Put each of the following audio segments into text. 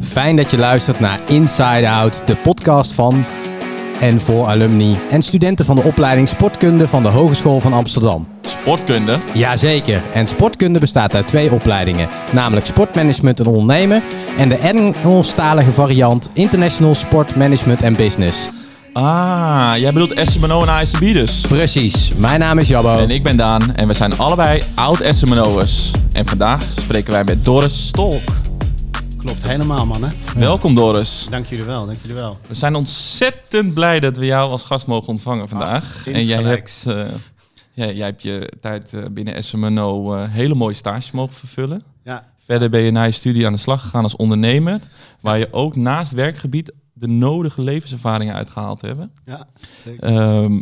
Fijn dat je luistert naar Inside Out, de podcast van en voor alumni en studenten van de opleiding Sportkunde van de Hogeschool van Amsterdam. Sportkunde? Jazeker, en sportkunde bestaat uit twee opleidingen, namelijk Sportmanagement en Ondernemen en de Engelstalige variant International Sport Management and Business. Ah, jij bedoelt SMNO en ASB dus. Precies, mijn naam is Jabbo. En ik ben Daan en we zijn allebei oud SMNO'ers. En vandaag spreken wij met Doris Stolk. Klopt helemaal, mannen. Welkom Doris. Dank jullie wel, dank jullie wel. We zijn ontzettend blij dat we jou als gast mogen ontvangen vandaag. Ach, en jij hebt, eh, ja, jij hebt je tijd eh, binnen SMNO eh, hele mooie stages mogen vervullen. Ja, Verder ben je na je studie aan de slag gegaan als ondernemer, waar je ook naast werkgebied de nodige levenservaringen uitgehaald hebt. ja zeker. Ehm,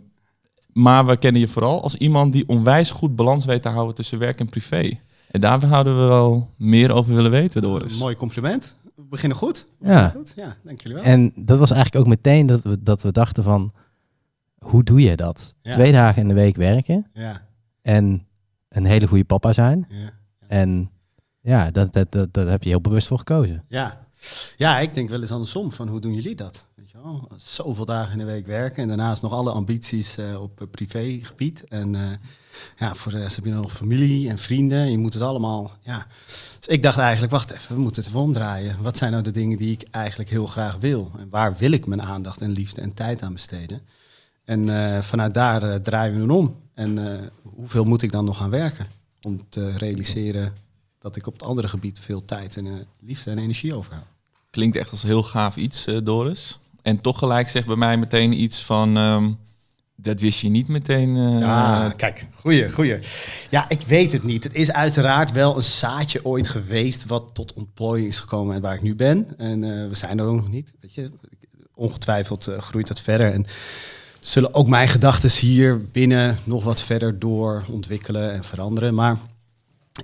maar we kennen je vooral als iemand die onwijs goed balans weet te houden tussen werk en privé. En daar zouden we wel meer over willen weten, Doris. Een mooi compliment. We beginnen goed. We Ja. beginnen goed. Ja, dank jullie wel. En dat was eigenlijk ook meteen dat we, dat we dachten van, hoe doe je dat? Ja. Twee dagen in de week werken Ja, en een hele goede papa zijn. ja. En ja, dat, dat, dat, daar heb je heel bewust voor gekozen. Ja. ja, ik denk wel eens andersom van hoe doen jullie dat? Weet je wel? Zoveel dagen in de week werken en daarnaast nog alle ambities eh, op privégebied. En eh, ja, voor de rest heb je nog familie en vrienden. Je moet het allemaal, ja. Dus ik dacht eigenlijk, wacht even, we moeten het even omdraaien. Wat zijn nou de dingen die ik eigenlijk heel graag wil? En waar wil ik mijn aandacht en liefde en tijd aan besteden? En eh, vanuit daar eh, draaien we het om. En eh, hoeveel moet ik dan nog gaan werken? Om te realiseren dat ik op het andere gebied veel tijd en liefde en energie overhoud. Klinkt echt als heel gaaf iets, Doris. En toch gelijk zegt bij mij meteen iets van... ehm, dat wist je niet meteen. eh, Ja, kijk, goeie, goeie. Ja, ik weet het niet. Het is uiteraard wel een zaadje ooit geweest wat tot ontplooiing is gekomen en waar ik nu ben. En eh, we zijn er ook nog niet. Weet je, ongetwijfeld eh, groeit dat verder. En zullen ook mijn gedachten hier binnen nog wat verder door ontwikkelen en veranderen. Maar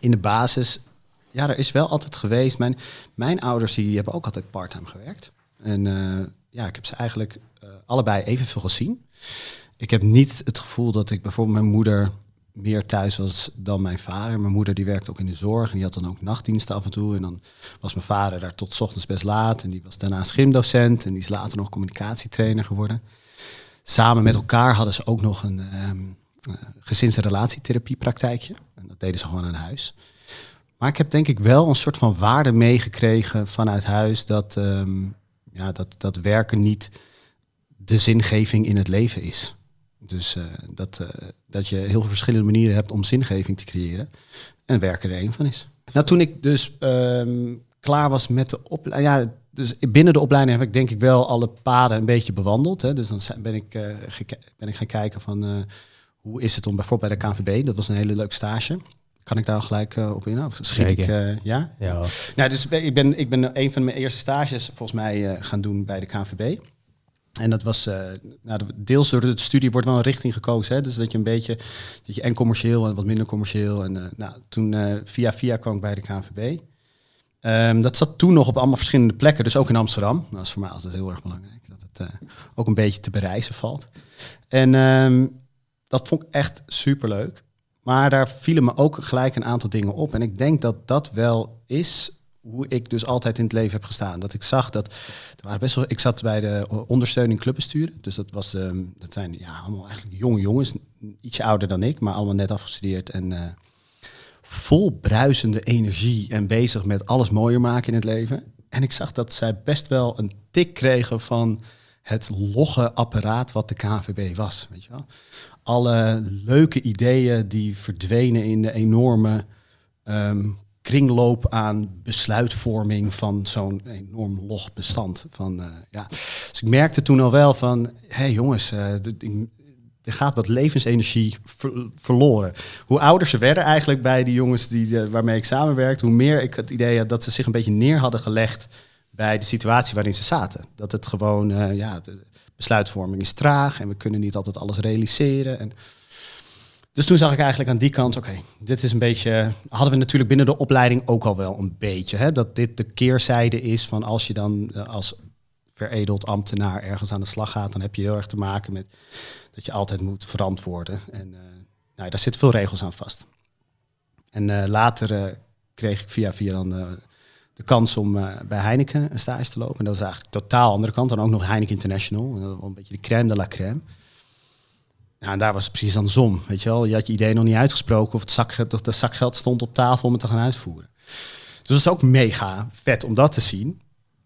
in de basis, ja, er is wel altijd geweest. Mijn, mijn ouders die hebben ook altijd parttime gewerkt. En ja, ik heb ze eigenlijk allebei evenveel gezien. Ik heb niet het gevoel dat ik bijvoorbeeld mijn moeder meer thuis was dan mijn vader. Mijn moeder die werkte ook in de zorg en die had dan ook nachtdiensten af en toe. En dan was mijn vader daar tot ochtends best laat. En die was daarna schimdocent en die is later nog communicatietrainer geworden. Samen met elkaar hadden ze ook nog een ehm eh, gezins- en relatietherapiepraktijkje. En dat deden ze gewoon aan huis. Maar ik heb denk ik wel een soort van waarde meegekregen vanuit huis dat, ehm, ja, dat, dat werken niet de zingeving in het leven is. Dus eh, dat, eh, dat je heel veel verschillende manieren hebt om zingeving te creëren. En werken er een van is. Nou, toen ik dus ehm, klaar was met de opleiding. Ja, dus binnen de opleiding heb ik denk ik wel alle paden een beetje bewandeld. Hè. Dus dan ben ik, eh, ben ik gaan kijken van hoe is het om bijvoorbeeld bij de KNVB. Dat was een hele leuk stage. Kan ik daar gelijk eh, op in? Of schiet ik, ja? Ja, Nou, dus ik ben, ik ben een van mijn eerste stages volgens mij gaan doen bij de KNVB. En dat was, eh, nou, de- deels door de studie wordt wel een richting gekozen. Hè? Dus dat je een beetje, dat je en commercieel en wat minder commercieel. En eh, nou, toen eh, via via kwam ik bij de KNVB. Ehm, dat zat toen nog op allemaal verschillende plekken, dus ook in Amsterdam. Nou, dat is voor mij altijd heel erg belangrijk, dat het ook een beetje te bereizen valt. En ehm, dat vond ik echt superleuk. Maar daar vielen me ook gelijk een aantal dingen op. En ik denk dat dat wel is hoe ik dus altijd in het leven heb gestaan. Dat ik zag dat er waren best wel. Ik zat bij de ondersteuning clubbesturen. Dus dat was ehm, dat zijn ja allemaal eigenlijk jonge jongens, ietsje ouder dan ik, maar allemaal net afgestudeerd en eh, vol bruisende energie en bezig met alles mooier maken in het leven. En ik zag dat zij best wel een tik kregen van het logge apparaat wat de KVB was. Weet je wel? Alle leuke ideeën die verdwenen in de enorme ehm, kringloop aan besluitvorming van zo'n enorm log bestand. Van, eh, ja. Dus ik merkte toen al wel van, hé hey jongens, ik- er gaat wat levensenergie ver- verloren. Hoe ouder ze werden eigenlijk bij die jongens die, eh, waarmee ik samenwerkte, hoe meer ik het idee had dat ze zich een beetje neer hadden gelegd bij de situatie waarin ze zaten. Dat het gewoon, ja, de besluitvorming is traag en we kunnen niet altijd alles realiseren. En dus toen zag ik eigenlijk aan die kant, oké, dit is een beetje, hadden we natuurlijk binnen de opleiding ook al wel een beetje, hè, dat dit de keerzijde is van als je dan eh, als veredeld ambtenaar ergens aan de slag gaat, dan heb je heel erg te maken met dat je altijd moet verantwoorden. En eh, nou, daar zitten veel regels aan vast. En eh, later kreeg ik via via dan de kans om bij Heineken een stage te lopen. En dat was eigenlijk totaal andere kant. Dan ook nog Heineken International. Een beetje de crème de la crème. Ja, en daar was het precies andersom. Weet je wel, je had je idee nog niet uitgesproken of het zakgeld, de zakgeld stond op tafel om het te gaan uitvoeren. Dus dat is ook mega vet om dat te zien.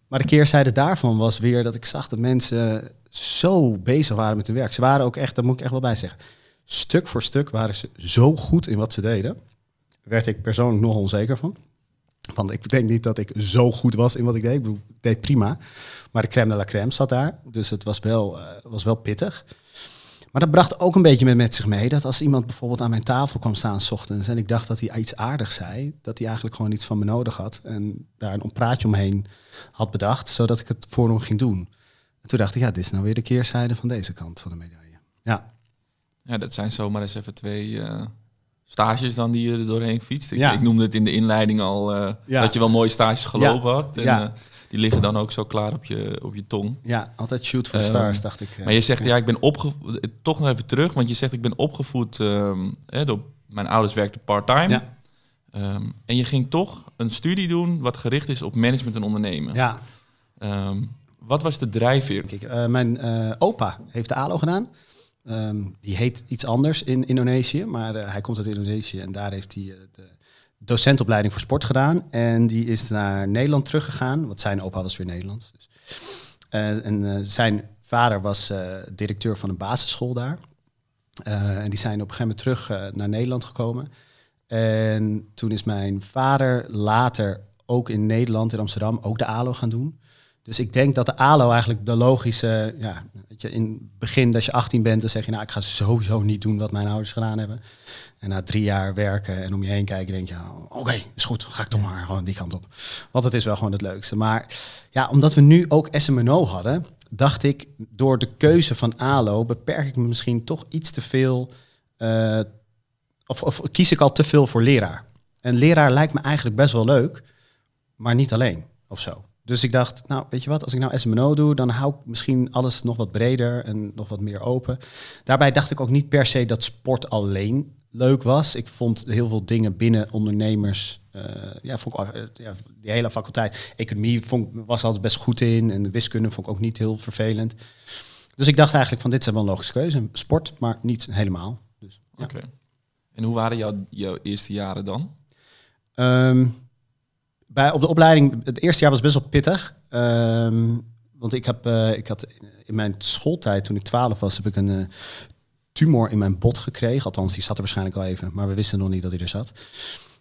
Maar de keerzijde daarvan was weer dat ik zag dat mensen zo bezig waren met hun werk. Ze waren ook echt, daar moet ik echt wel bij zeggen, stuk voor stuk waren ze zo goed in wat ze deden. Werd ik persoonlijk nog onzeker van. Want ik denk niet dat ik zo goed was in wat ik deed. Ik, deed prima. Maar de crème de la crème zat daar. Dus het was wel, uh, was wel pittig. Maar dat bracht ook een beetje met, met zich mee dat als iemand bijvoorbeeld aan mijn tafel kwam staan s ochtends en ik dacht dat hij iets aardigs zei, dat hij eigenlijk gewoon iets van me nodig had en daar een praatje omheen had bedacht, zodat ik het voor hem ging doen. En toen dacht ik, ja, dit is nou weer de keerzijde van deze kant van de medaille. Ja. Ja, dat zijn zomaar eens even twee uh, stages dan die je er doorheen fietst. Ik, ja. ik noemde het in de inleiding al uh, ja. dat je wel mooie stages gelopen ja. had. En, ja. Die liggen dan ook zo klaar op je, op je tong. Ja, altijd shoot for stars, dacht ik. Maar je zegt, ja, ik ben opgevoed... Toch nog even terug, want je zegt, ik ben opgevoed... Um, hè, door mijn ouders werkten part-time. Ja. Um, en je ging toch een studie doen wat gericht is op management en ondernemen. Ja. Wat was de drijfveer? Kijk, uh, mijn uh, opa heeft de ALO gedaan. Um, die heet iets anders in Indonesië, maar uh, hij komt uit Indonesië en daar heeft hij de docentopleiding voor sport gedaan. En die is naar Nederland teruggegaan, want zijn opa was weer Nederlands. Dus. en zijn vader was directeur van een basisschool daar. en die zijn op een gegeven moment terug naar Nederland gekomen. En toen is mijn vader later ook in Nederland, in Amsterdam, ook de ALO gaan doen. Dus ik denk dat de ALO eigenlijk de logische, ja, weet je, in het begin als je 18 bent, dan zeg je, nou, ik ga sowieso niet doen wat mijn ouders gedaan hebben. En na drie jaar werken en om je heen kijken, denk je, oké, okay, is goed, ga ik toch maar gewoon die kant op. Want het is wel gewoon het leukste. Maar ja, omdat we nu ook SMNO hadden, dacht ik, door de keuze van ALO beperk ik me misschien toch iets te veel, uh, of, of kies ik al te veel voor leraar. En leraar lijkt me eigenlijk best wel leuk, maar niet alleen of zo. Dus ik dacht, nou, weet je wat, als ik nou SMNO doe, dan hou ik misschien alles nog wat breder en nog wat meer open. Daarbij dacht ik ook niet per se dat sport alleen leuk was. Ik vond heel veel dingen binnen ondernemers, uh, ja, vond ik, uh, ja, die hele faculteit. Economie vond, was altijd best goed in en wiskunde vond ik ook niet heel vervelend. Dus ik dacht eigenlijk van, dit is wel een logische keuze. Sport, maar niet helemaal. Dus, ja. Oké. Okay. En hoe waren jouw, jouw eerste jaren dan? Um, bij, op de opleiding, het eerste jaar was best wel pittig. Um, want ik, heb, uh, ik had in mijn schooltijd, toen ik 12 was, heb ik een uh, tumor in mijn bot gekregen. Althans, die zat er waarschijnlijk al even, maar we wisten nog niet dat hij er zat.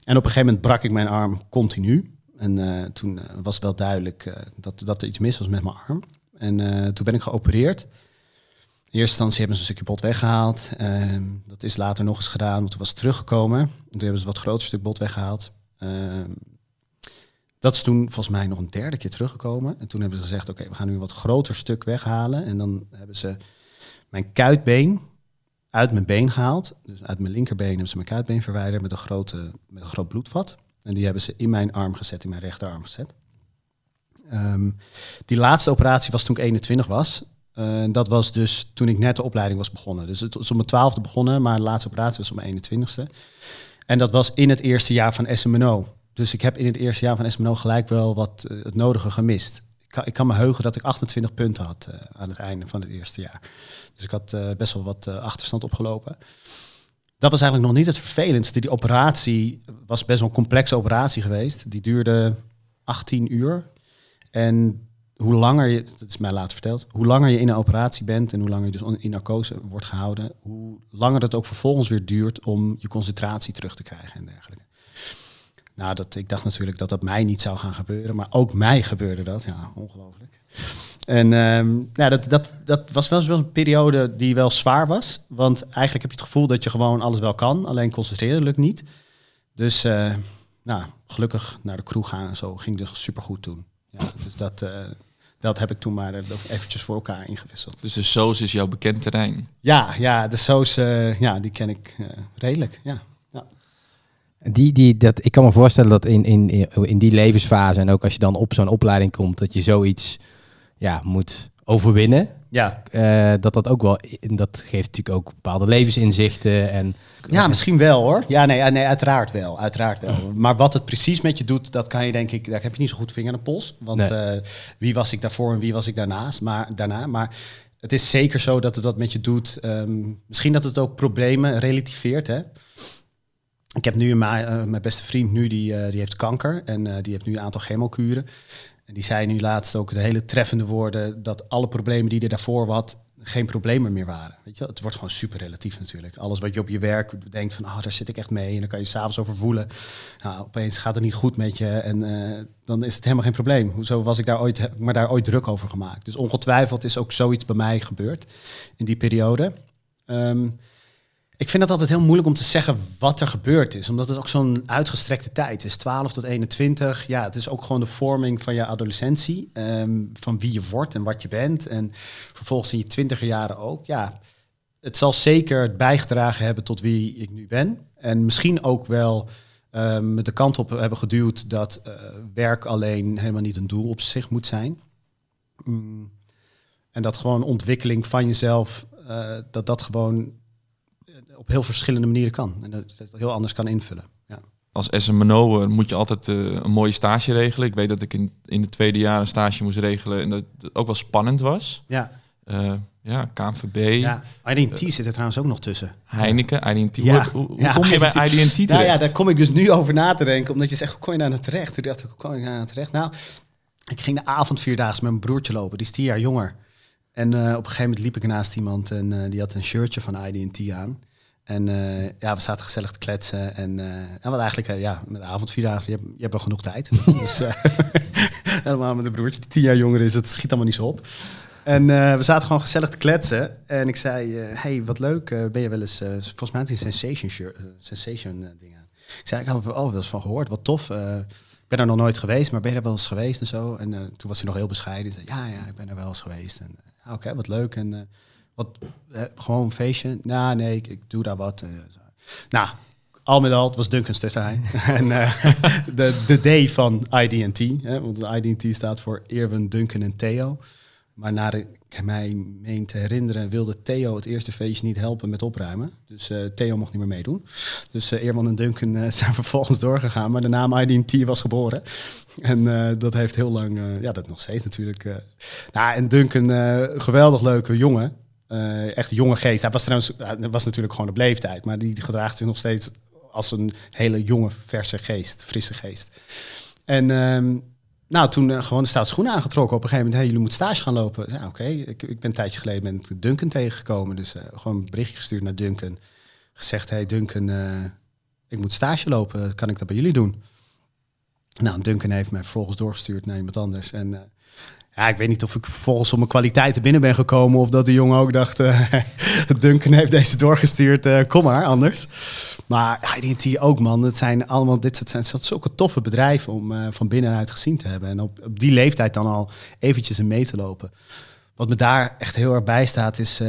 En op een gegeven moment brak ik mijn arm continu. En uh, toen was wel duidelijk dat, dat er iets mis was met mijn arm. En toen ben ik geopereerd. In eerste instantie hebben ze een stukje bot weggehaald. Ehm, dat is later nog eens gedaan, want toen was het teruggekomen. En toen hebben ze wat groter stuk bot weggehaald. Ehm, dat is toen volgens mij nog een derde keer teruggekomen. En toen hebben ze gezegd, oké, we gaan nu een wat groter stuk weghalen. En dan hebben ze mijn kuitbeen uit mijn been gehaald. Dus uit mijn linkerbeen hebben ze mijn kuitbeen verwijderd met een, grote, met een groot bloedvat. En die hebben ze in mijn arm gezet, in mijn rechterarm gezet. Um, die laatste operatie was toen ik 21 was. Uh, dat was dus toen ik net de opleiding was begonnen. Dus het was om mijn twaalfde begonnen, maar de laatste operatie was om mijn 21ste. En dat was in het eerste jaar van SMNO. Dus ik heb in het eerste jaar van SMNO gelijk wel wat uh, het nodige gemist. Ik kan, me heugen dat ik 28 punten had uh, aan het einde van het eerste jaar. Dus ik had uh, best wel wat achterstand opgelopen. Dat was eigenlijk nog niet het vervelendste. Die operatie was best wel een complexe operatie geweest. Die duurde 18 uur. En hoe langer je, dat is mij later verteld, hoe langer je in een operatie bent en hoe langer je dus in narcose wordt gehouden, hoe langer het ook vervolgens weer duurt om je concentratie terug te krijgen en dergelijke. Nou, dat, ik dacht natuurlijk dat dat mij niet zou gaan gebeuren, maar ook mij gebeurde dat. Ja, ongelooflijk. En um, ja, dat, dat, dat was wel een periode die wel zwaar was. Want eigenlijk heb je het gevoel dat je gewoon alles wel kan, alleen concentreren lukt niet. Dus uh, nou, gelukkig naar de kroeg gaan en zo ging dus supergoed toen. Ja, dus dat, uh, dat heb ik toen maar eventjes voor elkaar ingewisseld. Dus de soos is jouw bekend terrein? Ja, ja de soos, uh, ja, die ken ik redelijk, ja. Die, die, dat, ik kan me voorstellen dat in, in, in die levensfase en ook als je dan op zo'n opleiding komt, dat je zoiets ja, moet overwinnen. Ja, eh, dat dat ook wel, dat geeft natuurlijk ook bepaalde levensinzichten en ja misschien wel hoor. Ja, nee, nee uiteraard wel. Uiteraard wel. Maar wat het precies met je doet, dat kan je denk ik, daar heb je niet zo goed vinger aan de pols. Want Nee. eh, wie was ik daarvoor en wie was ik daarnaast, maar, daarna. Maar het is zeker zo dat het dat met je doet. Ehm, misschien dat het ook problemen relativeert. Hè? Ik heb nu ma- eh, mijn beste vriend nu, die, eh, die heeft kanker en eh, die heeft nu een aantal chemokuren. En die zei nu laatst ook de hele treffende woorden dat alle problemen die er daarvoor had, geen problemen meer waren. Weet je, het wordt gewoon super relatief natuurlijk. Alles wat je op je werk denkt van, ah, daar zit ik echt mee. En dan kan je s'avonds over voelen. Nou, opeens gaat het niet goed met je en dan is het helemaal geen probleem. Hoezo was ik daar ooit, me daar ooit druk over gemaakt? Dus ongetwijfeld is ook zoiets bij mij gebeurd in die periode. Ehm, ik vind het altijd heel moeilijk om te zeggen wat er gebeurd is. Omdat het ook zo'n uitgestrekte tijd is. 12 tot 21. Ja, het is ook gewoon de vorming van je adolescentie. ehm, van wie je wordt en wat je bent. En vervolgens in je twintiger jaren ook. Ja, het zal zeker bijgedragen hebben tot wie ik nu ben. En misschien ook wel ehm, me de kant op hebben geduwd dat eh, werk alleen helemaal niet een doel op zich moet zijn. Mm. En dat gewoon ontwikkeling van jezelf, eh, dat dat gewoon op heel verschillende manieren kan. En dat dat heel anders kan invullen. Ja. Als SMNO moet je altijd eh, een mooie stage regelen. Ik weet dat ik in, in het tweede jaar een stage moest regelen en dat het ook wel spannend was. Ja, Eh, ja, KNVB, ja. IDT zit er trouwens ook nog tussen. Heineken, IDT. Ja. Hoe, hoe Ja, kom je bij IDT? Terecht? Nou ja, daar kom ik dus nu over na te denken. Omdat je zegt, hoe kom je daar naar terecht? Toen dacht ik, hoe kom ik daar naar terecht? Nou, ik ging de avond vierdaagse met mijn broertje lopen. Die is tien jaar jonger. En eh, op een gegeven moment liep ik naast iemand en eh, die had een shirtje van IDT aan. En eh, ja, we zaten gezellig te kletsen. En, eh en wat eigenlijk, eh, ja, met de avondvierdaagse, je hebt, je hebt wel genoeg tijd. dus helemaal met een broertje die tien jaar jonger is, het schiet allemaal niet zo op. En we zaten gewoon gezellig te kletsen. En ik zei, hey, wat leuk, ben je wel eens... volgens mij had hij een Sensation, shirt, sensation ding aan. Ik zei, ik had er oh, wel eens van gehoord, wat tof. ik ben er nog nooit geweest, maar ben je er wel eens geweest en zo? En toen was hij nog heel bescheiden. Zei, ja, ja, ik ben er wel eens geweest. En oké, wat leuk. En wat, eh, gewoon een feestje? Nou, nee, ik, ik doe daar wat. eh, nou, al met al, het was Duncan Stefijn. en eh, de, de D van IDT, want IDT staat voor Irwin, Duncan en Theo. Maar naar ik mij meen te herinneren, wilde Theo het eerste feestje niet helpen met opruimen. Dus Theo mocht niet meer meedoen. Dus Eerman en Duncan zijn vervolgens doorgegaan. Maar de naam IDT was geboren. En dat heeft heel lang, ja, dat nog steeds natuurlijk. Nou, en Duncan, geweldig leuke jongen. Eh, echt jonge geest. Hij was trouwens, hij was natuurlijk gewoon op leeftijd. Maar die gedraagt zich nog steeds als een hele jonge, verse geest, frisse geest. En ehm, nou, toen eh, gewoon de stoute schoenen aangetrokken. Op een gegeven moment, hey, jullie moeten stage gaan lopen. Zei, Oké, ik, ik ben een tijdje geleden met Duncan tegengekomen. Dus eh, gewoon een berichtje gestuurd naar Duncan. Gezegd, hey Duncan, ik moet stage lopen. Kan ik dat bij jullie doen? Nou, Duncan heeft mij vervolgens doorgestuurd naar iemand anders. En ja, ik weet niet of ik vervolgens op mijn kwaliteiten binnen ben gekomen... of dat de jongen ook dacht, eh, Duncan heeft deze doorgestuurd, eh, kom maar, anders. Maar IDT ook, man. Het zijn allemaal, dit soort, zijn zulke toffe bedrijven om eh, van binnenuit gezien te hebben. En op, op die leeftijd dan al eventjes in mee te lopen. Wat me daar echt heel erg bij staat, is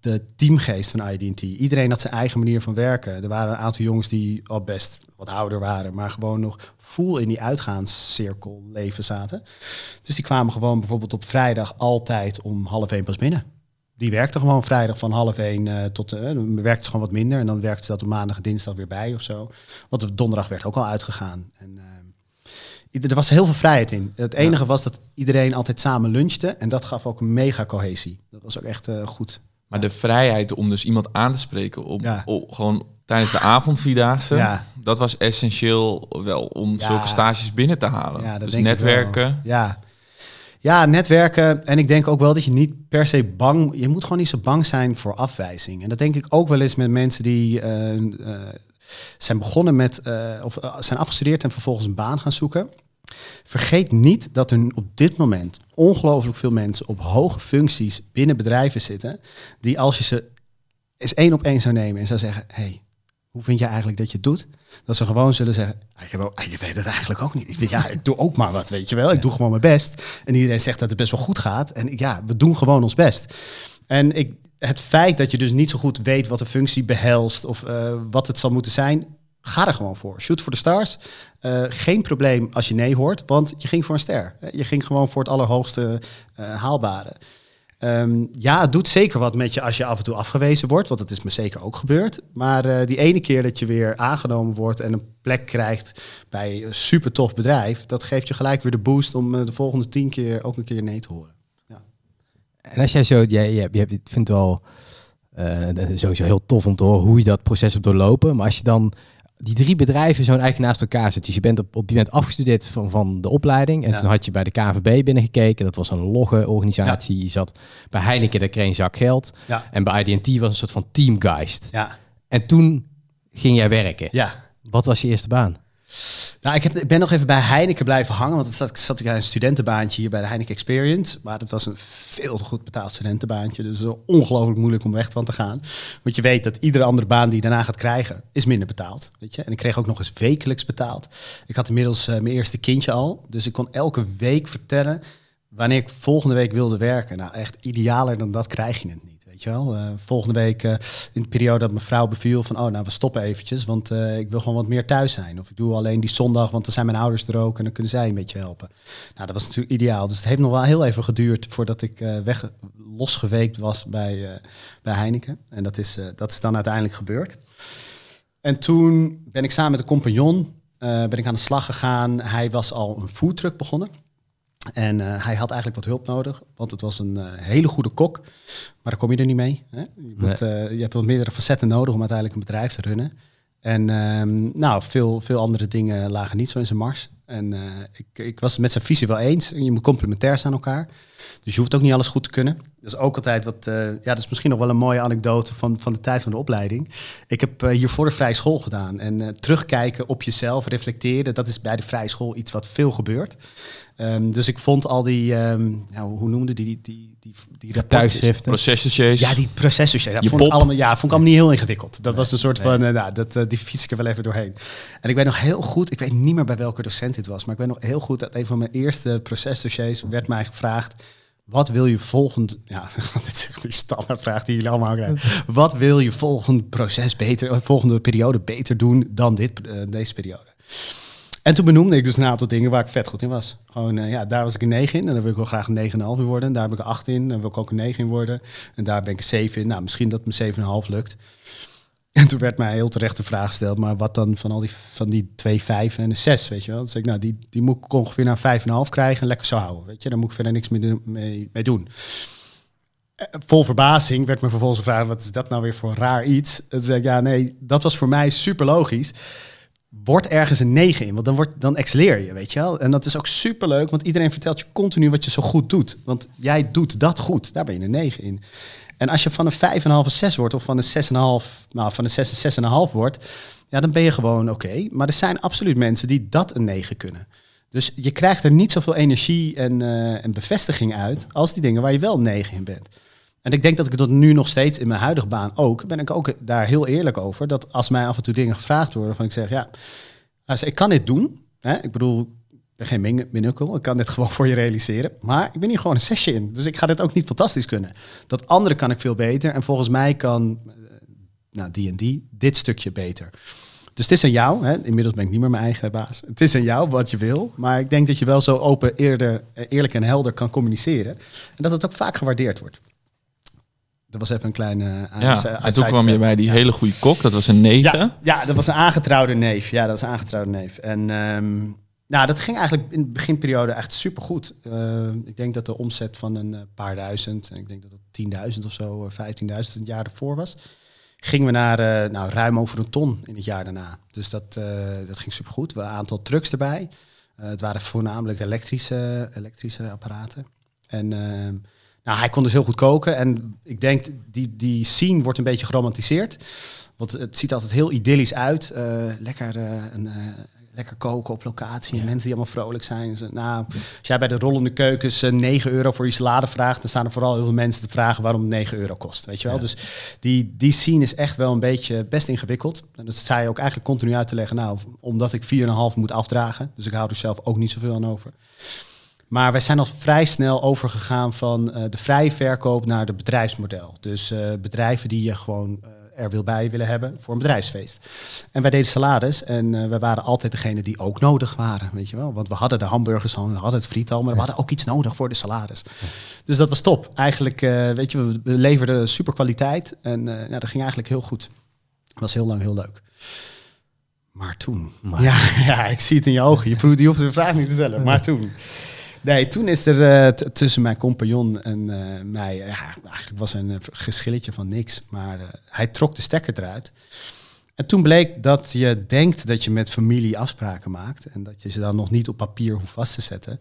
de teamgeest van IDT. Iedereen had zijn eigen manier van werken. Er waren een aantal jongens die al best wat ouder waren, maar gewoon nog full in die uitgaanscirkel leven zaten. Dus die kwamen gewoon bijvoorbeeld op vrijdag altijd om half één pas binnen. Die werkte gewoon vrijdag van half één eh, tot... eh, dan werkte gewoon wat minder en dan werkte ze dat op maandag en dinsdag weer bij of zo. Want op donderdag werd ook al uitgegaan. En, eh, er was heel veel vrijheid in. Het enige was dat iedereen altijd samen lunchte en dat gaf ook een mega cohesie. Dat was ook echt eh, goed. Maar de vrijheid om dus iemand aan te spreken op, Ja. op- gewoon tijdens de avondvierdaagse, Ja. dat was essentieel wel om Ja. zulke stages binnen te halen. Dus netwerken. Ja. ja, netwerken. En ik denk ook wel dat je niet per se bang... Je moet gewoon niet zo bang zijn voor afwijzing. En dat denk ik ook wel eens met mensen die eh, eh, zijn begonnen met... eh, of zijn afgestudeerd en vervolgens een baan gaan zoeken. Vergeet niet dat er op dit moment ongelooflijk veel mensen op hoge functies binnen bedrijven zitten... die als je ze eens één op één zou nemen en zou zeggen... Hey, hoe vind je eigenlijk dat je het doet? Dat ze gewoon zullen zeggen, "Ah, ah, je weet het eigenlijk ook niet. Ja, ik doe ook maar wat, weet je wel. Ik doe gewoon mijn best. En iedereen zegt dat het best wel goed gaat. En ja, we doen gewoon ons best. En ik, het feit dat je dus niet zo goed weet wat de functie behelst of eh, wat het zal moeten zijn, ga er gewoon voor. Shoot voor de stars. Eh, geen probleem als je nee hoort, want je ging voor een ster. Je ging gewoon voor het allerhoogste eh, haalbare. Ehm, ja, het doet zeker wat met je als je af en toe afgewezen wordt, want dat is me zeker ook gebeurd. Maar eh, die ene keer dat je weer aangenomen wordt en een plek krijgt bij een super tof bedrijf, dat geeft je gelijk weer de boost om de volgende tien keer ook een keer nee te horen. En als jij zo, jij, je, je, vindt het wel sowieso heel tof om te horen hoe je dat proces hebt doorlopen. Maar als je dan die drie bedrijven zo eigenlijk naast elkaar zit. Dus je bent op, op je bent afgestudeerd van, van de opleiding. En Ja. toen had je bij de KNVB binnengekeken. Dat was een logge organisatie. Je zat bij Heineken, daar kreeg je een zak geld. Ja. En bij IDT was een soort van teamgeist. Ja, En toen ging jij werken. ja. Wat was je eerste baan? Nou, ik, heb, ben nog even bij Heineken blijven hangen, want zat, zat ik bij een studentenbaantje hier bij de Heineken Experience. Maar dat was een veel te goed betaald studentenbaantje, dus ongelooflijk moeilijk om weg van te gaan. Want je weet dat iedere andere baan die je daarna gaat krijgen, is minder betaald. Weet je? En ik kreeg ook nog eens wekelijks betaald. Ik had inmiddels eh, mijn eerste kindje al, dus ik kon elke week vertellen wanneer ik volgende week wilde werken. Nou, echt idealer dan dat krijg je het niet. Wel? Eh, volgende week uh, in de periode dat mijn vrouw beviel van, oh nou we stoppen eventjes, want uh, ik wil gewoon wat meer thuis zijn. Of ik doe alleen die zondag, want dan zijn mijn ouders er ook en dan kunnen zij een beetje helpen. Nou, dat was natuurlijk ideaal. Dus het heeft nog wel heel even geduurd voordat ik weg losgeweekt was bij, bij Heineken. En dat is, dat is dan uiteindelijk gebeurd. En toen ben ik samen met een compagnon ben ik aan de slag gegaan. Hij was al een foodtruck begonnen. En uh, hij had eigenlijk wat hulp nodig, want het was een uh, hele goede kok. Maar daar kom je er niet mee. Hè? Je, moet, nee. uh, je, hebt wat meerdere facetten nodig om uiteindelijk een bedrijf te runnen. En nou, veel, veel andere dingen lagen niet zo in zijn mars. En ik, ik was het met zijn visie wel eens. Je moet complementair zijn aan elkaar. Dus je hoeft ook niet alles goed te kunnen. Dat is ook altijd wat, ja, dat is misschien nog wel een mooie anekdote van, van de tijd van de opleiding. Ik heb hiervoor de vrije school gedaan. En terugkijken op jezelf, reflecteren, dat is bij de vrije school iets wat veel gebeurt. Um, dus ik vond al die, um, nou, hoe noemde die, die, die, die, die thuisschriften, procesdossiers. Ja, die procesdossiers. Ja, vond ik allemaal, ja, vond ik allemaal niet heel ingewikkeld. Dat nee, was een soort nee. van, uh, nou, dat, uh, die fiets ik er wel even doorheen. En ik weet nog heel goed, ik weet niet meer bij welke docent dit was, maar ik weet nog heel goed dat een van mijn eerste procesdossiers werd mij gevraagd. Wat wil je volgend... Ja, dit is echt die standaardvraag die jullie allemaal krijgen. Wat wil je volgend proces beter, volgende periode beter doen dan dit, uh, deze periode? En toen benoemde ik dus een aantal dingen waar ik vet goed in was. Gewoon, uh, ja, daar was ik een 9 in. En daar wil ik wel graag een 9,5 in worden. Daar heb ik een 8 in. Daar wil ik ook een 9 in worden. En daar ben ik een 7 in. Nou, misschien dat mijn 7,5 lukt. En toen werd mij heel terecht de vraag gesteld, maar wat dan van al die, van die twee vijven en een zes, weet je wel? Dus ik, nou, die, die moet ik ongeveer naar vijf en een half krijgen en lekker zo houden, weet je? Daar moet ik verder niks mee, mee, mee doen. Vol verbazing werd me vervolgens gevraagd, wat is dat nou weer voor raar iets? En toen zei ik, ja nee, dat was voor mij super logisch word ergens een 9 in, want dan, wordt, dan excelleer je, weet je wel. En dat is ook super leuk, want iedereen vertelt je continu wat je zo goed doet. Want jij doet dat goed, daar ben je een 9 in. En als je van een 5,5 een 6 wordt, of van een 6,5, nou van een 6 een 6,5 wordt, ja, dan ben je gewoon oké. Maar er zijn absoluut mensen die dat een 9 kunnen. Dus je krijgt er niet zoveel energie en, uh, en bevestiging uit als die dingen waar je wel 9 in bent. En ik denk dat ik dat nu nog steeds in mijn huidige baan ook, ben ik ook daar heel eerlijk over. Dat als mij af en toe dingen gevraagd worden, van ik zeg, ja, also, ik kan dit doen. Hè? Ik bedoel, ben geen min minukkel, ik kan dit gewoon voor je realiseren. Maar ik ben hier gewoon een sessie in, dus ik ga dit ook niet fantastisch kunnen. Dat andere kan ik veel beter en volgens mij kan, nou, die en die, dit stukje beter. Dus het is aan jou, hè? inmiddels ben ik niet meer mijn eigen baas. Het is aan jou wat je wil, maar ik denk dat je wel zo open, eerder, eerlijk en helder kan communiceren. En dat het ook vaak gewaardeerd wordt. Dat was even een kleine... Uh, ja, en toen kwam je bij die ja. hele goede kok, dat was een neef, ja, ja, dat was een aangetrouwde neef. Ja, dat was een aangetrouwde neef. En um, nou, dat ging eigenlijk in de beginperiode echt supergoed. Uh, ik denk dat de omzet van een uh, paar duizend, ik denk dat het 10.000 of zo, 15.000 het jaar ervoor was, gingen we naar uh, nou, ruim over een ton in het jaar daarna. Dus dat, dat ging supergoed. We een aantal trucks erbij. het waren voornamelijk elektrische, elektrische apparaten. En... ehm, nou, hij kon dus heel goed koken. En ik denk, die, die scene wordt een beetje geromantiseerd. Want het ziet altijd heel idyllisch uit. Uh, lekker, uh, een, uh, lekker koken op locatie. En mensen die allemaal vrolijk zijn. Dus, nou, als jij bij de rollende keukens 9 euro voor je salade vraagt... dan staan er vooral heel veel mensen te vragen waarom het 9 euro kost. Weet je wel? Dus die, die scene is echt wel een beetje best ingewikkeld. En dat sta je ook eigenlijk continu uit te leggen. Nou, omdat ik 4,5 moet afdragen. Dus ik hou er zelf ook niet zoveel aan over. Maar wij zijn al vrij snel overgegaan van uh, de vrije verkoop naar het bedrijfsmodel. Dus uh, bedrijven die je gewoon uh, er wil bij willen hebben voor een bedrijfsfeest. En wij deden salades en uh, we waren altijd degene die ook nodig waren, weet je wel. Want we hadden de hamburgers we hadden het friet al, maar we hadden ook iets nodig voor de salades. Dus dat was top. Eigenlijk, uh, weet je, we leverden super kwaliteit en uh, ja, dat ging eigenlijk heel goed. Dat was heel lang heel leuk. Maar toen. Maar. Ja, ja, ik zie het in je ogen. Je, je hoeft de vraag niet te stellen. Maar toen. Nee, toen is er uh, tussen mijn compagnon en uh, mij, ja, eigenlijk was een uh, geschilletje van niks, maar hij trok de stekker eruit. En toen bleek dat je denkt dat je met familie afspraken maakt en dat je ze dan nog niet op papier hoeft vast te zetten,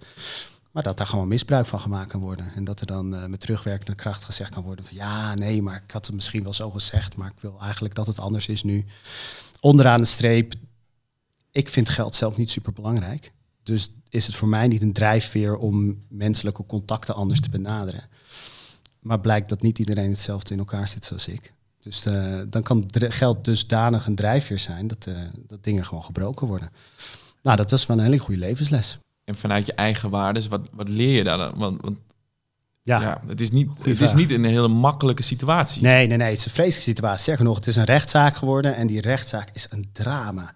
maar dat daar gewoon misbruik van gemaakt kan worden. En dat er dan met terugwerkende kracht gezegd kan worden van ja, nee, maar ik had het misschien wel zo gezegd, maar ik wil eigenlijk dat het anders is nu. Onderaan de streep, ik vind geld zelf niet super belangrijk. Dus is het voor mij niet een drijfveer om menselijke contacten anders te benaderen. Maar blijkt dat niet iedereen hetzelfde in elkaar zit zoals ik. Dus uh, dan kan geld dusdanig een drijfveer zijn dat, uh, dat dingen gewoon gebroken worden. Nou, dat was wel een hele goede levensles. En vanuit je eigen waardes, wat, wat leer je daar dan? Want, want ja, ja, het, is niet, het is niet een hele makkelijke situatie. Nee, nee, nee, het is een vreselijke situatie. Sterker nog, het is een rechtszaak geworden en die rechtszaak is een drama.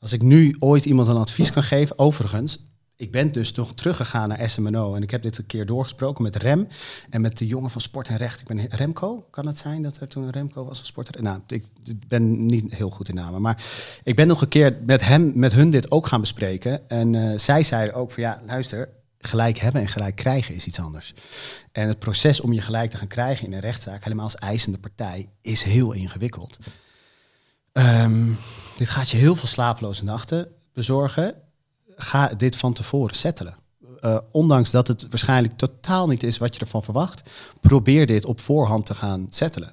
Als ik nu ooit iemand een advies kan geven, overigens, ik ben dus toch teruggegaan naar SMNO. En ik heb dit een keer doorgesproken met Rem en met de jongen van Sport en Recht. Ik ben Remco, kan het zijn dat er toen Remco was van Sport en Nou, ik ben niet heel goed in namen. Maar ik ben nog een keer met hem, met hun dit ook gaan bespreken. En uh, zij zeiden ook van ja, luister, gelijk hebben en gelijk krijgen is iets anders. En het proces om je gelijk te gaan krijgen in een rechtszaak, helemaal als eisende partij, is heel ingewikkeld. Um, dit gaat je heel veel slapeloze nachten bezorgen. Ga dit van tevoren settelen. Uh, ondanks dat het waarschijnlijk totaal niet is wat je ervan verwacht, probeer dit op voorhand te gaan settelen.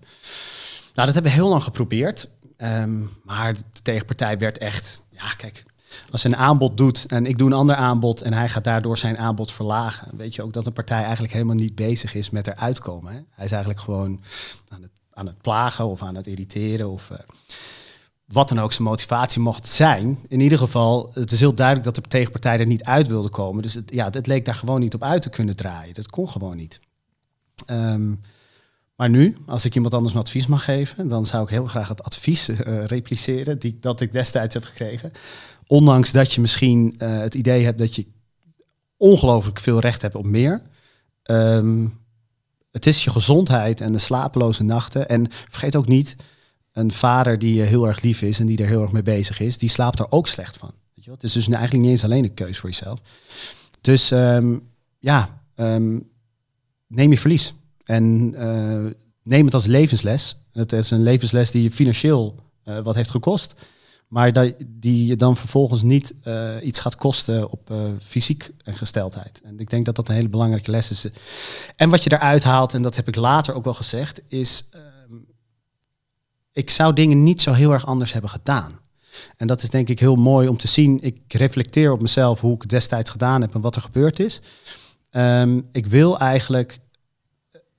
Nou, dat hebben we heel lang geprobeerd. Um, maar de tegenpartij werd echt, ja, kijk, als hij een aanbod doet en ik doe een ander aanbod en hij gaat daardoor zijn aanbod verlagen, weet je ook dat een partij eigenlijk helemaal niet bezig is met eruit komen. Hè? Hij is eigenlijk gewoon aan het, plagen of aan het irriteren. Of, uh, wat dan ook zijn motivatie mocht zijn. In ieder geval, het is heel duidelijk dat de tegenpartij er niet uit wilde komen. Dus het, ja, het leek daar gewoon niet op uit te kunnen draaien. Dat kon gewoon niet. Um, maar nu, als ik iemand anders een advies mag geven, dan zou ik heel graag het advies uh, repliceren die, dat ik destijds heb gekregen. Ondanks dat je misschien uh, het idee hebt dat je ongelooflijk veel recht hebt op meer. Um, het is je gezondheid en de slapeloze nachten. En vergeet ook niet, een vader die heel erg lief is en die er heel erg mee bezig is, die slaapt er ook slecht van. Weet je? Het is dus eigenlijk niet eens alleen een keus voor jezelf. Dus um, ja, um, neem je verlies. En uh, neem het als levensles. Het is een levensles die je financieel uh, wat heeft gekost. Maar die je dan vervolgens niet iets gaat kosten op fysiek en gesteldheid. En ik denk dat dat een hele belangrijke les is. En wat je eruit haalt, en dat heb ik later ook wel gezegd, is ik zou dingen niet zo heel erg anders hebben gedaan. En dat is denk ik heel mooi om te zien. Ik reflecteer op mezelf hoe ik het destijds gedaan heb en wat er gebeurd is. Um, ik wil eigenlijk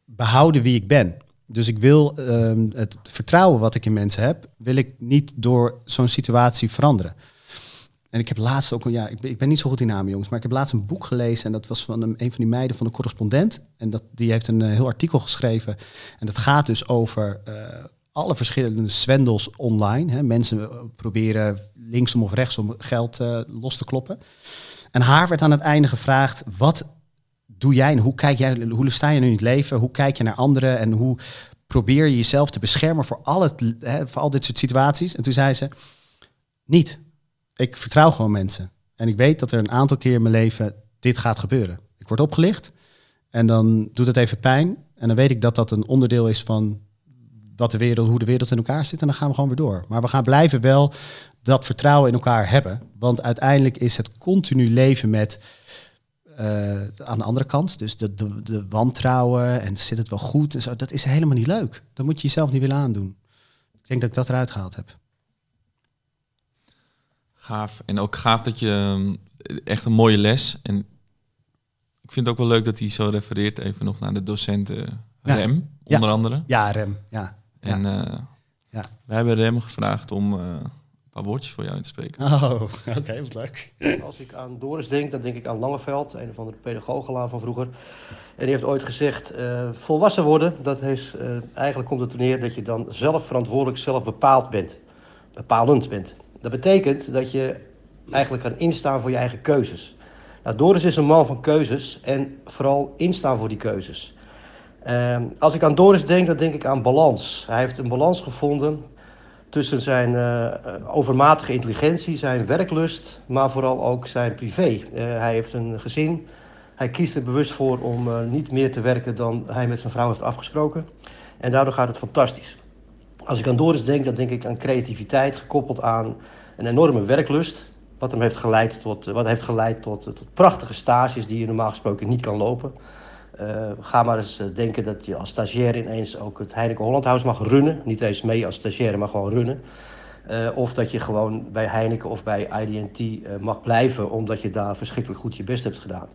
behouden wie ik ben. Dus ik wil um, het vertrouwen wat ik in mensen heb, wil ik niet door zo'n situatie veranderen. En ik heb laatst ook, ja, ik ben, ik ben niet zo goed in namen jongens, maar ik heb laatst een boek gelezen en dat was van een, van die meiden van de correspondent. En dat, die heeft een uh, heel artikel geschreven. En dat gaat dus over uh, alle verschillende zwendels online. Hè. Mensen proberen linksom of rechtsom geld uh, los te kloppen. En haar werd aan het einde gevraagd: wat doe jij en hoe kijk jij, hoe sta je nu in het leven? Hoe kijk je naar anderen en hoe probeer je jezelf te beschermen voor al, het, hè, voor al dit soort situaties? En toen zei ze: niet. Ik vertrouw gewoon mensen. En ik weet dat er een aantal keer in mijn leven dit gaat gebeuren. Ik word opgelicht en dan doet het even pijn. En dan weet ik dat dat een onderdeel is van wat de wereld, hoe de wereld in elkaar zit. En dan gaan we gewoon weer door. Maar we gaan blijven wel dat vertrouwen in elkaar hebben. Want uiteindelijk is het continu leven met uh, aan de andere kant. Dus de, de, de wantrouwen en zit het wel goed en zo. Dat is helemaal niet leuk. Dat moet je jezelf niet willen aandoen. Ik denk dat ik dat eruit gehaald heb. Gaaf. En ook gaaf dat je ehm, echt een mooie les. En ik vind het ook wel leuk dat hij zo refereert even nog naar de docenten Rem, onder ja. andere. Ja, Rem. Ja. En ja. Uh, ja. we hebben Rem gevraagd om uh, op paar woordjes voor jou in te spreken. Oh, oké, wat leuk. Als ik aan Doris denk, dan denk ik aan Langeveld, een van de pedagogelaar van vroeger. En die heeft ooit gezegd, eh, volwassen worden, dat heeft, eh, eigenlijk komt het er neer dat je dan zelf verantwoordelijk, zelf bepaald bent. Bepalend bent. Dat betekent dat je eigenlijk kan instaan voor je eigen keuzes. Nou, Doris is een man van keuzes en vooral instaan voor die keuzes. Uh, als ik aan Doris denk, dan denk ik aan balans. Hij heeft een balans gevonden tussen zijn uh, overmatige intelligentie, zijn werklust, maar vooral ook zijn privé. Uh, hij heeft een gezin. Hij kiest er bewust voor om niet meer te werken dan hij met zijn vrouw heeft afgesproken. En daardoor gaat het fantastisch. Als ik aan Doris denk, dan denk ik aan creativiteit gekoppeld aan een enorme werklust. Wat hem heeft geleid tot, wat heeft geleid tot, tot prachtige stages die je normaal gesproken niet kan lopen. Uh, ga maar eens uh, denken dat je als stagiair ineens ook het Heineken Holland House mag runnen. Niet eens mee als stagiair, maar gewoon runnen. Uh, of dat je gewoon bij Heineken of bij IDT mag blijven, omdat je daar verschrikkelijk goed je best hebt gedaan.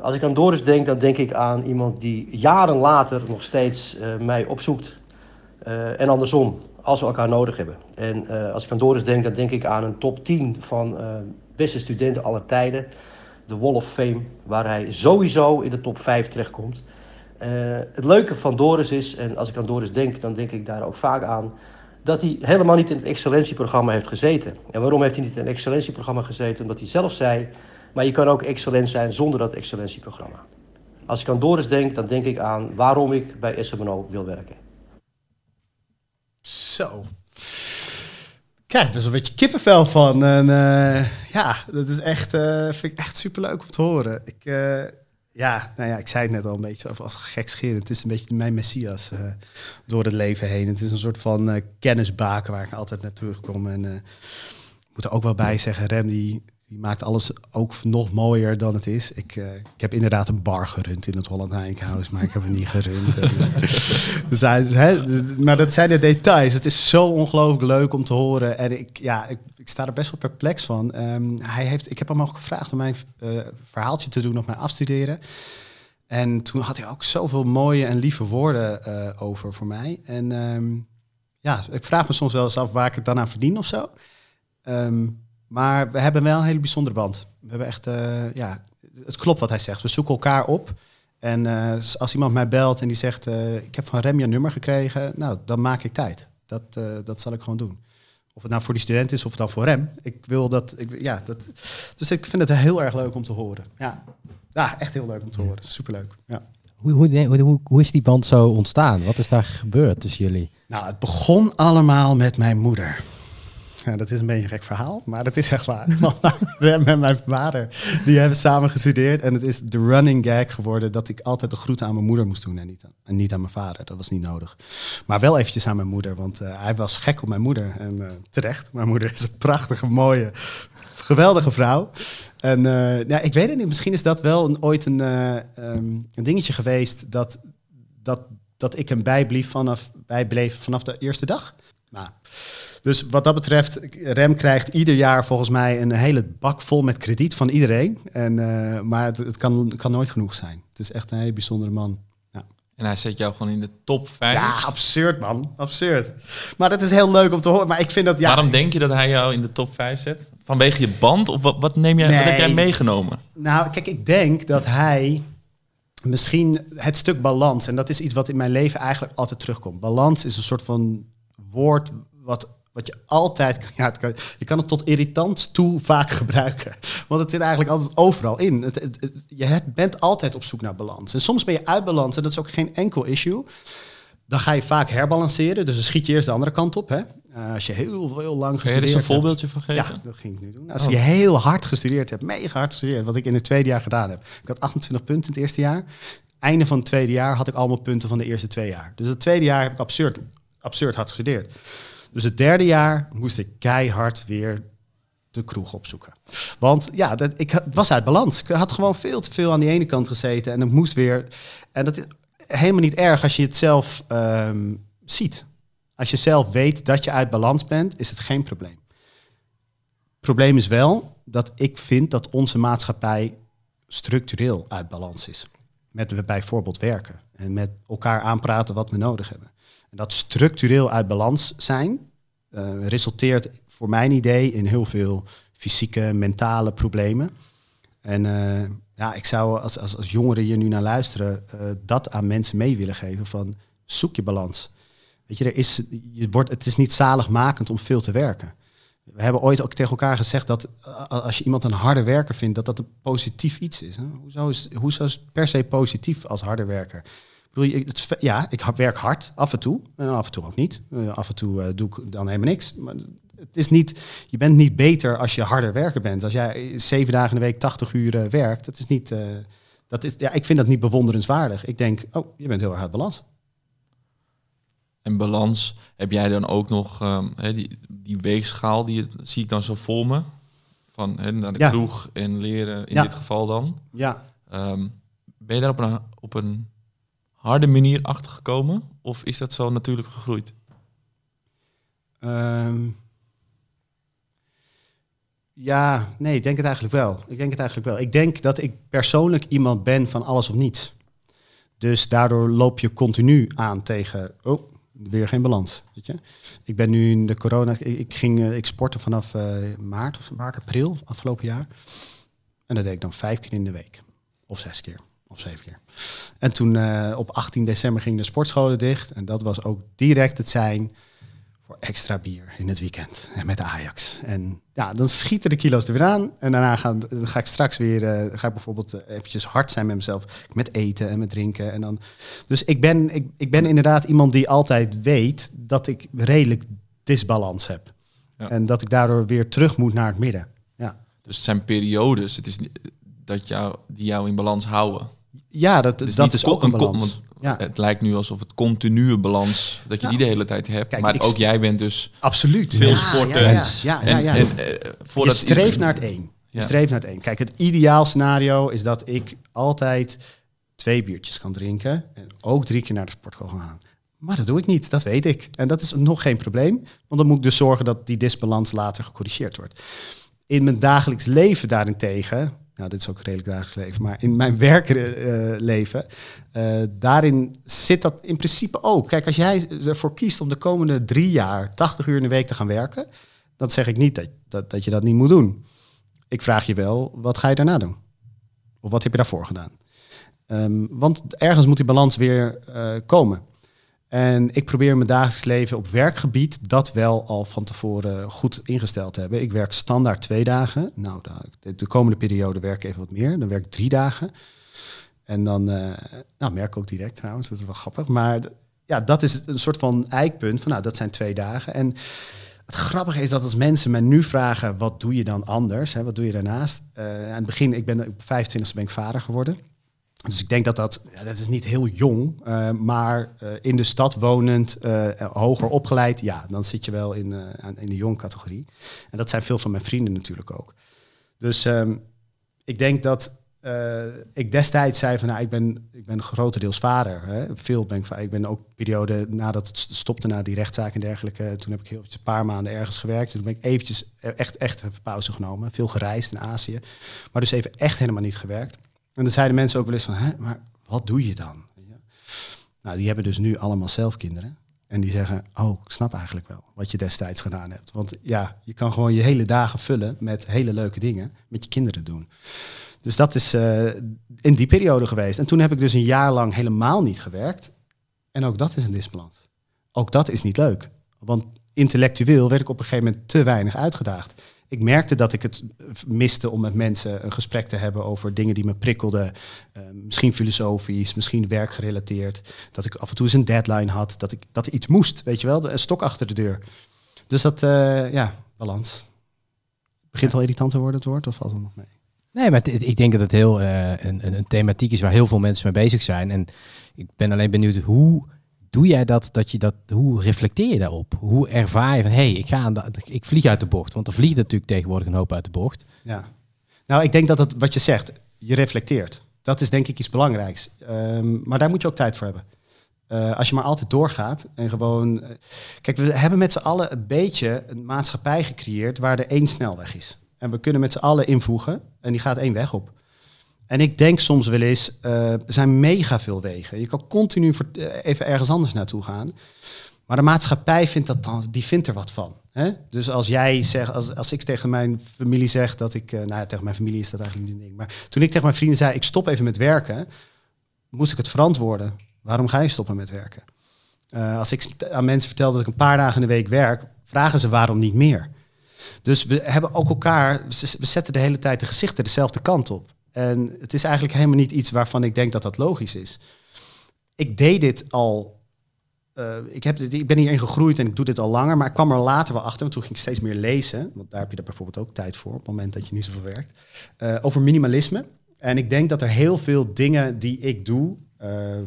als ik aan Doris denk, dan denk ik aan iemand die jaren later nog steeds mij opzoekt. en andersom, als we elkaar nodig hebben. En als ik aan Doris denk, dan denk ik aan een top 10 van beste studenten aller tijden de Wall of Fame, waar hij sowieso in de top 5 terechtkomt. Uh, het leuke van Doris is, en als ik aan Doris denk, dan denk ik daar ook vaak aan, dat hij helemaal niet in het excellentieprogramma heeft gezeten. En waarom heeft hij niet in het excellentieprogramma gezeten? Omdat hij zelf zei, maar je kan ook excellent zijn zonder dat excellentieprogramma. Als ik aan Doris denk, dan denk ik aan waarom ik bij SMNO wil werken. Zo. Kijk, best een beetje kippenvel van. En uh, ja, dat is echt, uh, vind ik echt superleuk om te horen. Ik, uh, ja, nou ja, ik zei het net al een beetje als gekscherend. Het is een beetje mijn messias door het leven heen. Het is een soort van kennisbaken waar ik altijd naar terugkom. En ik moet er ook wel bij zeggen, Rem die die maakt alles ook nog mooier dan het is. Ik, uh, ik heb inderdaad een bar gerund in het Holland Heinkhuis, maar ik heb het niet gerund. he, maar dat zijn de details. Het is zo ongelooflijk leuk om te horen. En ik, ja, ik, ik sta er best wel perplex van. Um, hij heeft, ik heb hem ook gevraagd om mijn uh, verhaaltje te doen op mijn afstuderen. En toen had hij ook zoveel mooie en lieve woorden over voor mij. En um, ja, ik vraag me soms wel eens af waar ik het dan aan verdien of zo. Um, maar we hebben wel een hele bijzondere band. We hebben echt, uh, ja, het klopt wat hij zegt. We zoeken elkaar op. En uh, als iemand mij belt en die zegt, uh, ik heb van Rem je nummer gekregen, nou, dan maak ik tijd. Dat, dat zal ik gewoon doen. Of het nou voor die student is of dan voor Rem. Ik wil dat, ik, ja, dat. Dus ik vind het heel erg leuk om te horen. Ja, ja echt heel leuk om te horen. Superleuk. Ja. Hoe, hoe, hoe, hoe is die band zo ontstaan? Wat is daar gebeurd tussen jullie? Nou, het begon allemaal met mijn moeder. Ja, dat is een beetje een gek verhaal, maar dat is echt waar. Rem en mijn vader, die hebben samen gestudeerd. En het is de running gag geworden dat ik altijd de groeten aan mijn moeder moest doen en niet aan, en niet aan mijn vader. Dat was niet nodig. Maar wel eventjes aan mijn moeder, want uh, hij was gek op mijn moeder. En uh, terecht, mijn moeder is een prachtige, mooie, geweldige vrouw. En uh, ja, ik weet het niet, misschien is dat wel een, ooit een, um, een dingetje geweest dat, dat, dat ik hem bijblief vanaf, bijbleef vanaf de eerste dag. Nou, dus wat dat betreft, Rem krijgt ieder jaar volgens mij een hele bak vol met krediet van iedereen. En, uh, maar het, het, kan, kan nooit genoeg zijn. Het is echt een hele bijzondere man. Ja. En hij zet jou gewoon in de top 5. Ja, absurd man. Absurd. Maar dat is heel leuk om te horen. Maar ik vind dat ja. Waarom denk je dat hij jou in de top 5 zet? Vanwege je band? Of wat, wat neem jij, nee. wat heb jij meegenomen? Nou, kijk, ik denk dat hij misschien het stuk balans, en dat is iets wat in mijn leven eigenlijk altijd terugkomt. Balans is een soort van woord wat wat je altijd, ja, het kan, je kan het tot irritant toe vaak gebruiken. Want het zit eigenlijk altijd overal in. Het, het, het, je bent altijd op zoek naar balans. En soms ben je uit balans en dat is ook geen enkel issue. Dan ga je vaak herbalanceren, dus dan schiet je eerst de andere kant op. Hè? Uh, als je heel, heel lang gestudeerd hebt. een voorbeeldje van geven? Ja, dat ging ik nu doen. Als oh. je heel hard gestudeerd hebt, mega hard gestudeerd, wat ik in het tweede jaar gedaan heb. Ik had 28 punten in het eerste jaar. Einde van het tweede jaar had ik allemaal punten van de eerste twee jaar. Dus het tweede jaar heb ik absurd, absurd hard gestudeerd. Dus het derde jaar moest ik keihard weer de kroeg opzoeken. Want ja, dat, ik was uit balans. Ik had gewoon veel te veel aan die ene kant gezeten en het moest weer. En dat is helemaal niet erg als je het zelf um, ziet. Als je zelf weet dat je uit balans bent, is het geen probleem. Het probleem is wel dat ik vind dat onze maatschappij structureel uit balans is. Met bijvoorbeeld werken en met elkaar aanpraten wat we nodig hebben. En dat structureel uit balans zijn uh, resulteert voor mijn idee in heel veel fysieke, mentale problemen. En uh, ja, ik zou als, als, als jongeren hier nu naar luisteren, uh, dat aan mensen mee willen geven van zoek je balans. Weet je, er is, je wordt, het is niet zaligmakend om veel te werken. We hebben ooit ook tegen elkaar gezegd dat als je iemand een harde werker vindt, dat dat een positief iets is. Hoezo, is hoezo is het per se positief als harde werker? Ja, ik werk hard, af en toe. En af en toe ook niet. af en toe uh, doe ik dan helemaal niks. Maar het is niet, je bent niet beter als je harder werker bent. Als jij zeven dagen in de week 80 uur werkt, dat is niet. Uh, dat is, ja, ik vind dat niet bewonderenswaardig. Ik denk, oh, je bent heel erg uit balans. En balans, heb jij dan ook nog um, he, die, die weegschaal, die zie ik dan zo voor me. Van he, naar de ja. kroeg en leren in ja. dit geval dan. Ja. Um, ben je daar op een, op een harde manier achter gekomen? Of is dat zo natuurlijk gegroeid? Um, ja, nee, ik denk het eigenlijk wel. Ik denk het eigenlijk wel. Ik denk dat ik persoonlijk iemand ben van alles of niets. Dus daardoor loop je continu aan tegen, oh, weer geen balans. Weet je? Ik ben nu in de corona, ik, ging, ik sportte vanaf uh, maart, maart, april afgelopen jaar. En dat deed ik dan vijf keer in de week. Of zes keer, of zeven keer. En toen uh, op 18 december ging de sportscholen dicht. En dat was ook direct het zijn voor extra bier in het weekend en met de Ajax. En ja, dan schieten de kilo's er weer aan. En daarna ga, ik straks weer, uh, ga ik bijvoorbeeld uh, eventjes hard zijn met mezelf. Met eten en met drinken. En dan, dus ik ben, ik, ik ben inderdaad iemand die altijd weet dat ik redelijk disbalans heb. Ja. En dat ik daardoor weer terug moet naar het midden. Ja. Dus het zijn periodes het is dat jou, die jou in balans houden. Ja, dat, is dat is ook een balans. Ja. Het lijkt nu alsof het continue balans, dat je die de hele tijd hebt. Kijk, maar ook jij bent dus absoluut veel ja, sporten. Ja, ja, ja, ja, En, en, uh, je streeft naar het één. Je streeft naar het één. Kijk, het ideaal scenario is dat ik altijd twee biertjes kan drinken en ook drie keer naar de sportschool gaan. Maar dat doe ik niet, dat weet ik. En dat is nog geen probleem, want dan moet ik dus zorgen dat die disbalans later gecorrigeerd wordt. In mijn dagelijks leven daarentegen nou, dit is ook redelijk dagelijks leven, maar in mijn werkleven, uh, daarin zit dat in principe ook. Kijk, als jij ervoor kiest om de komende drie jaar 80 uur in de week te gaan werken, dan zeg ik niet dat, dat, dat je dat niet moet doen. Ik vraag je wel, wat ga je daarna doen? Of wat heb je daarvoor gedaan? Um, want ergens moet die balans weer uh, komen. En ik probeer mijn dagelijks leven op werkgebied dat wel al van tevoren goed ingesteld te hebben. Ik werk standaard twee dagen. Nou, de, de komende periode werk ik even wat meer. Dan werk ik drie dagen. En dan, uh, nou, merk ik ook direct trouwens, dat is wel grappig. Maar ja, dat is een soort van eikpunt van, nou, dat zijn twee dagen. En het grappige is dat als mensen me nu vragen, wat doe je dan anders? Hè, wat doe je daarnaast? Uh, aan het begin, ik ben op 25e ben ik vader geworden. Dus ik denk dat dat, ja, dat is niet heel jong, uh, maar uh, in de stad wonend, uh, hoger opgeleid, ja, dan zit je wel in, in de jong categorie. En dat zijn veel van mijn vrienden natuurlijk ook. Dus um, ik denk dat ik destijds zei van, nou, ik ben, ik ben grotendeels vader. Hè. Veel ben ik, ik ben ook periode nadat het stopte na die rechtszaak en dergelijke. Toen heb ik heel een paar maanden ergens gewerkt. Toen ben ik eventjes echt, echt even pauze genomen. Veel gereisd in Azië, maar dus even echt helemaal niet gewerkt. En dan zeiden mensen ook wel eens van, Hè, maar wat doe je dan? Nou, die hebben dus nu allemaal zelf kinderen. En die zeggen, oh, ik snap eigenlijk wel wat je destijds gedaan hebt. Want ja, je kan gewoon je hele dagen vullen met hele leuke dingen met je kinderen doen. Dus dat is uh, in die periode geweest. En toen heb ik dus een jaar lang helemaal niet gewerkt. En ook dat is een disbalans. Ook dat is niet leuk. Want intellectueel werd ik op een gegeven moment te weinig uitgedaagd ik merkte dat ik het miste om met mensen een gesprek te hebben over dingen die me prikkelden. Uh, misschien filosofisch, misschien werkgerelateerd. Dat ik af en toe eens een deadline had, dat, ik, dat er iets moest, weet je wel, een stok achter de deur. Dus dat, uh, ja, balans. Begint al irritant te worden het woord, of valt het nog mee? Nee, maar ik denk dat het heel uh, een, een thematiek is waar heel veel mensen mee bezig zijn. En ik ben alleen benieuwd hoe doe jij dat, dat je dat, hoe reflecteer je daarop? Hoe ervaar je van, hé, hey, ik, ga ik vlieg uit de bocht? Want er vliegt natuurlijk tegenwoordig een hoop uit de bocht. Ja. Nou, ik denk dat het, wat je zegt, je reflecteert. Dat is denk ik iets belangrijks. Um, maar daar moet je ook tijd voor hebben. Uh, als je maar altijd doorgaat en gewoon... Uh, kijk, we hebben met z'n allen een beetje een maatschappij gecreëerd waar er één snelweg is. En we kunnen met z'n allen invoegen en die gaat één weg op. En ik denk soms wel eens, uh, er zijn mega veel wegen. Je kan continu uh, even ergens anders naartoe gaan. Maar de maatschappij vindt dat dan, die vindt er wat van. Hè? Dus als jij zegt, als, als ik tegen mijn familie zeg dat ik, uh, nou ja, tegen mijn familie is dat eigenlijk niet een ding. Maar toen ik tegen mijn vrienden zei, ik stop even met werken, moest ik het verantwoorden. Waarom ga je stoppen met werken? Als ik aan mensen vertel dat ik een paar dagen in de week werk, vragen ze waarom niet meer. Dus we hebben ook elkaar, we zetten de hele tijd de gezichten dezelfde kant op. En het is eigenlijk helemaal niet iets waarvan ik denk dat dat logisch is. Ik deed dit al uh, ik, heb, ik ben hierin gegroeid en ik doe dit al langer, maar ik kwam er later wel achter, want toen ging ik steeds meer lezen, want daar heb je er bijvoorbeeld ook tijd voor op het moment dat je niet zoveel werkt, uh, over minimalisme. En ik denk dat er heel veel dingen die ik doe uh,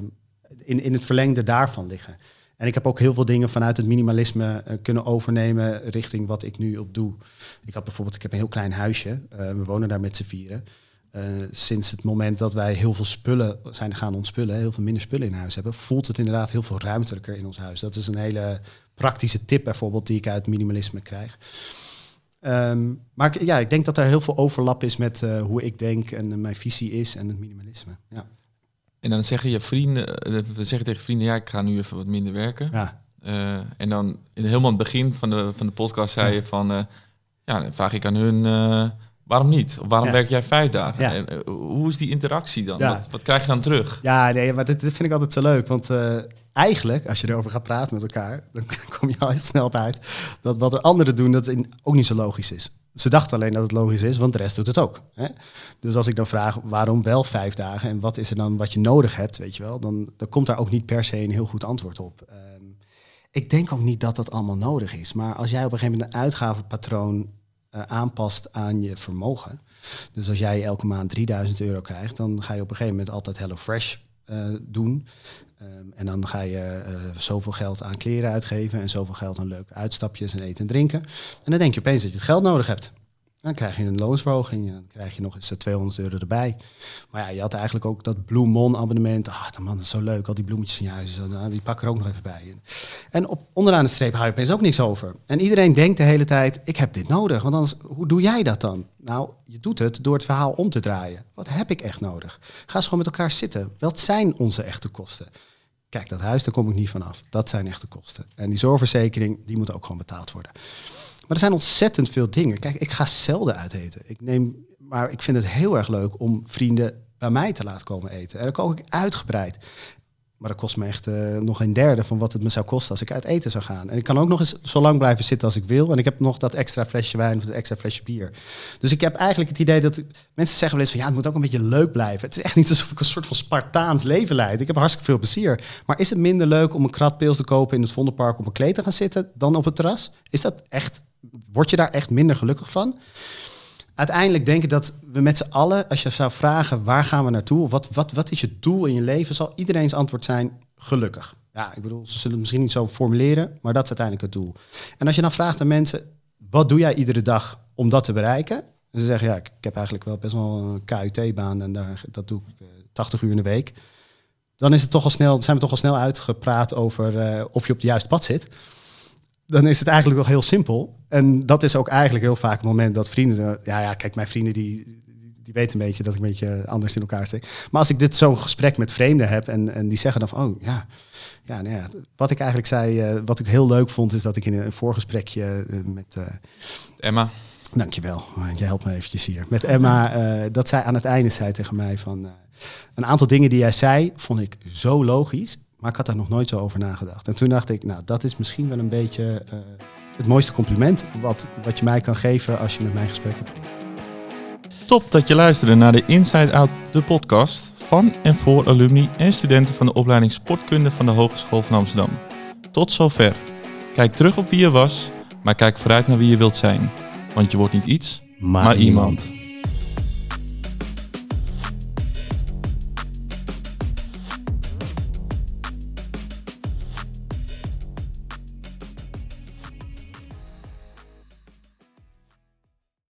in, in het verlengde daarvan liggen. En ik heb ook heel veel dingen vanuit het minimalisme kunnen overnemen richting wat ik nu op doe. Ik had bijvoorbeeld, ik heb een heel klein huisje, we wonen daar met z'n vieren. Uh, sinds het moment dat wij heel veel spullen zijn gaan ontspullen, heel veel minder spullen in huis hebben, voelt het inderdaad heel veel ruimtelijker in ons huis. Dat is een hele praktische tip bijvoorbeeld die ik uit minimalisme krijg. Um, maar ja, ik denk dat er heel veel overlap is met uh, hoe ik denk en mijn visie is en het minimalisme. Ja. En dan zeggen je vrienden, we zeggen tegen vrienden, ja, ik ga nu even wat minder werken. Ja. En dan in helemaal het begin van de, van de podcast zei ja. je van, ja, dan vraag ik aan hun Waarom niet? Waarom werk jij vijf dagen? En, uh, hoe is die interactie dan? Wat, wat, krijg je dan terug? Ja, nee, maar dit, dit vind ik altijd zo leuk. Want uh, eigenlijk, als je erover gaat praten met elkaar, dan kom je al heel snel op uit dat wat de anderen doen, dat in, ook niet zo logisch is. Ze dachten alleen dat het logisch is, want de rest doet het ook. Hè? Dus als ik dan vraag waarom wel vijf dagen en wat is er dan wat je nodig hebt, weet je wel, dan, dan komt daar ook niet per se een heel goed antwoord op. Um, ik denk ook niet dat dat allemaal nodig is. Maar als jij op een gegeven moment een uitgavenpatroon uh, aanpast aan je vermogen. Dus als jij elke maand 3000 euro krijgt, dan ga je op een gegeven moment altijd HelloFresh uh, doen. Um, en dan ga je uh, zoveel geld aan kleren uitgeven en zoveel geld aan leuke uitstapjes en eten en drinken. En dan denk je opeens dat je het geld nodig hebt. Dan krijg je een loonsverhoging en dan krijg je nog eens 200 euro erbij. Maar ja, je had eigenlijk ook dat Blue Mon abonnement. Ah, man, dat is zo leuk, al die bloemetjes in je huis. Zo, nou, die pak er ook nog even bij. En op, onderaan de streep hou je opeens ook niks over. En iedereen denkt de hele tijd, ik heb dit nodig. Want anders, hoe doe jij dat dan? Nou, je doet het door het verhaal om te draaien. Wat heb ik echt nodig? Ga eens gewoon met elkaar zitten. Wat zijn onze echte kosten? Kijk, dat huis, daar kom ik niet vanaf. Dat zijn echte kosten. En die zorgverzekering, die moet ook gewoon betaald worden. Er zijn ontzettend veel dingen. Kijk, ik ga zelden uit eten. Ik neem, maar ik vind het heel erg leuk om vrienden bij mij te laten komen eten. En dan kook ik uitgebreid. Maar dat kost me echt uh, nog een derde van wat het me zou kosten als ik uit eten zou gaan. En ik kan ook nog eens zo lang blijven zitten als ik wil. En ik heb nog dat extra flesje wijn of dat extra flesje bier. Dus ik heb eigenlijk het idee dat mensen zeggen wel eens van ja, het moet ook een beetje leuk blijven. Het is echt niet alsof ik een soort van Spartaans leven leid. Ik heb hartstikke veel plezier. Maar is het minder leuk om een krat pils te kopen in het Vondelpark op een kleed te gaan zitten dan op het terras? Is dat echt, word je daar echt minder gelukkig van? uiteindelijk denk ik dat we met z'n allen, als je zou vragen waar gaan we naartoe, wat, wat, wat is je doel in je leven, zal iedereen's antwoord zijn gelukkig. Ja, ik bedoel, ze zullen het misschien niet zo formuleren, maar dat is uiteindelijk het doel. En als je dan vraagt aan mensen, wat doe jij iedere dag om dat te bereiken? En ze zeggen, ja, ik, heb eigenlijk wel best wel een KUT-baan en daar, dat doe ik 80 uur in de week. Dan is het toch al snel, zijn we toch al snel uitgepraat over uh, of je op het juiste pad zit dan is het eigenlijk wel heel simpel. En dat is ook eigenlijk heel vaak het moment dat vrienden... Ja, ja kijk, mijn vrienden die, die weten een beetje dat ik een beetje anders in elkaar steek. Maar als ik dit zo'n gesprek met vreemden heb en, en die zeggen dan van... Oh, ja, ja, nou ja, wat ik eigenlijk zei, uh, wat ik heel leuk vond... is dat ik in een voorgesprekje uh, met... Uh, Emma. Dankjewel, je helpt me eventjes hier. Met Emma, dat zij aan het einde zei tegen mij van... een aantal dingen die jij zei, vond ik zo logisch. Maar ik had daar nog nooit zo over nagedacht. En toen dacht ik, nou, dat is misschien wel een beetje uh, het mooiste compliment wat, wat je mij kan geven als je met mij gesprek hebt. Top dat je luisterde naar de Inside Out, de podcast van en voor alumni en studenten van de opleiding Sportkunde van de Hogeschool van Amsterdam. Tot zover. Kijk terug op wie je was, maar kijk vooruit naar wie je wilt zijn. Want je wordt niet iets, maar, maar iemand. iemand.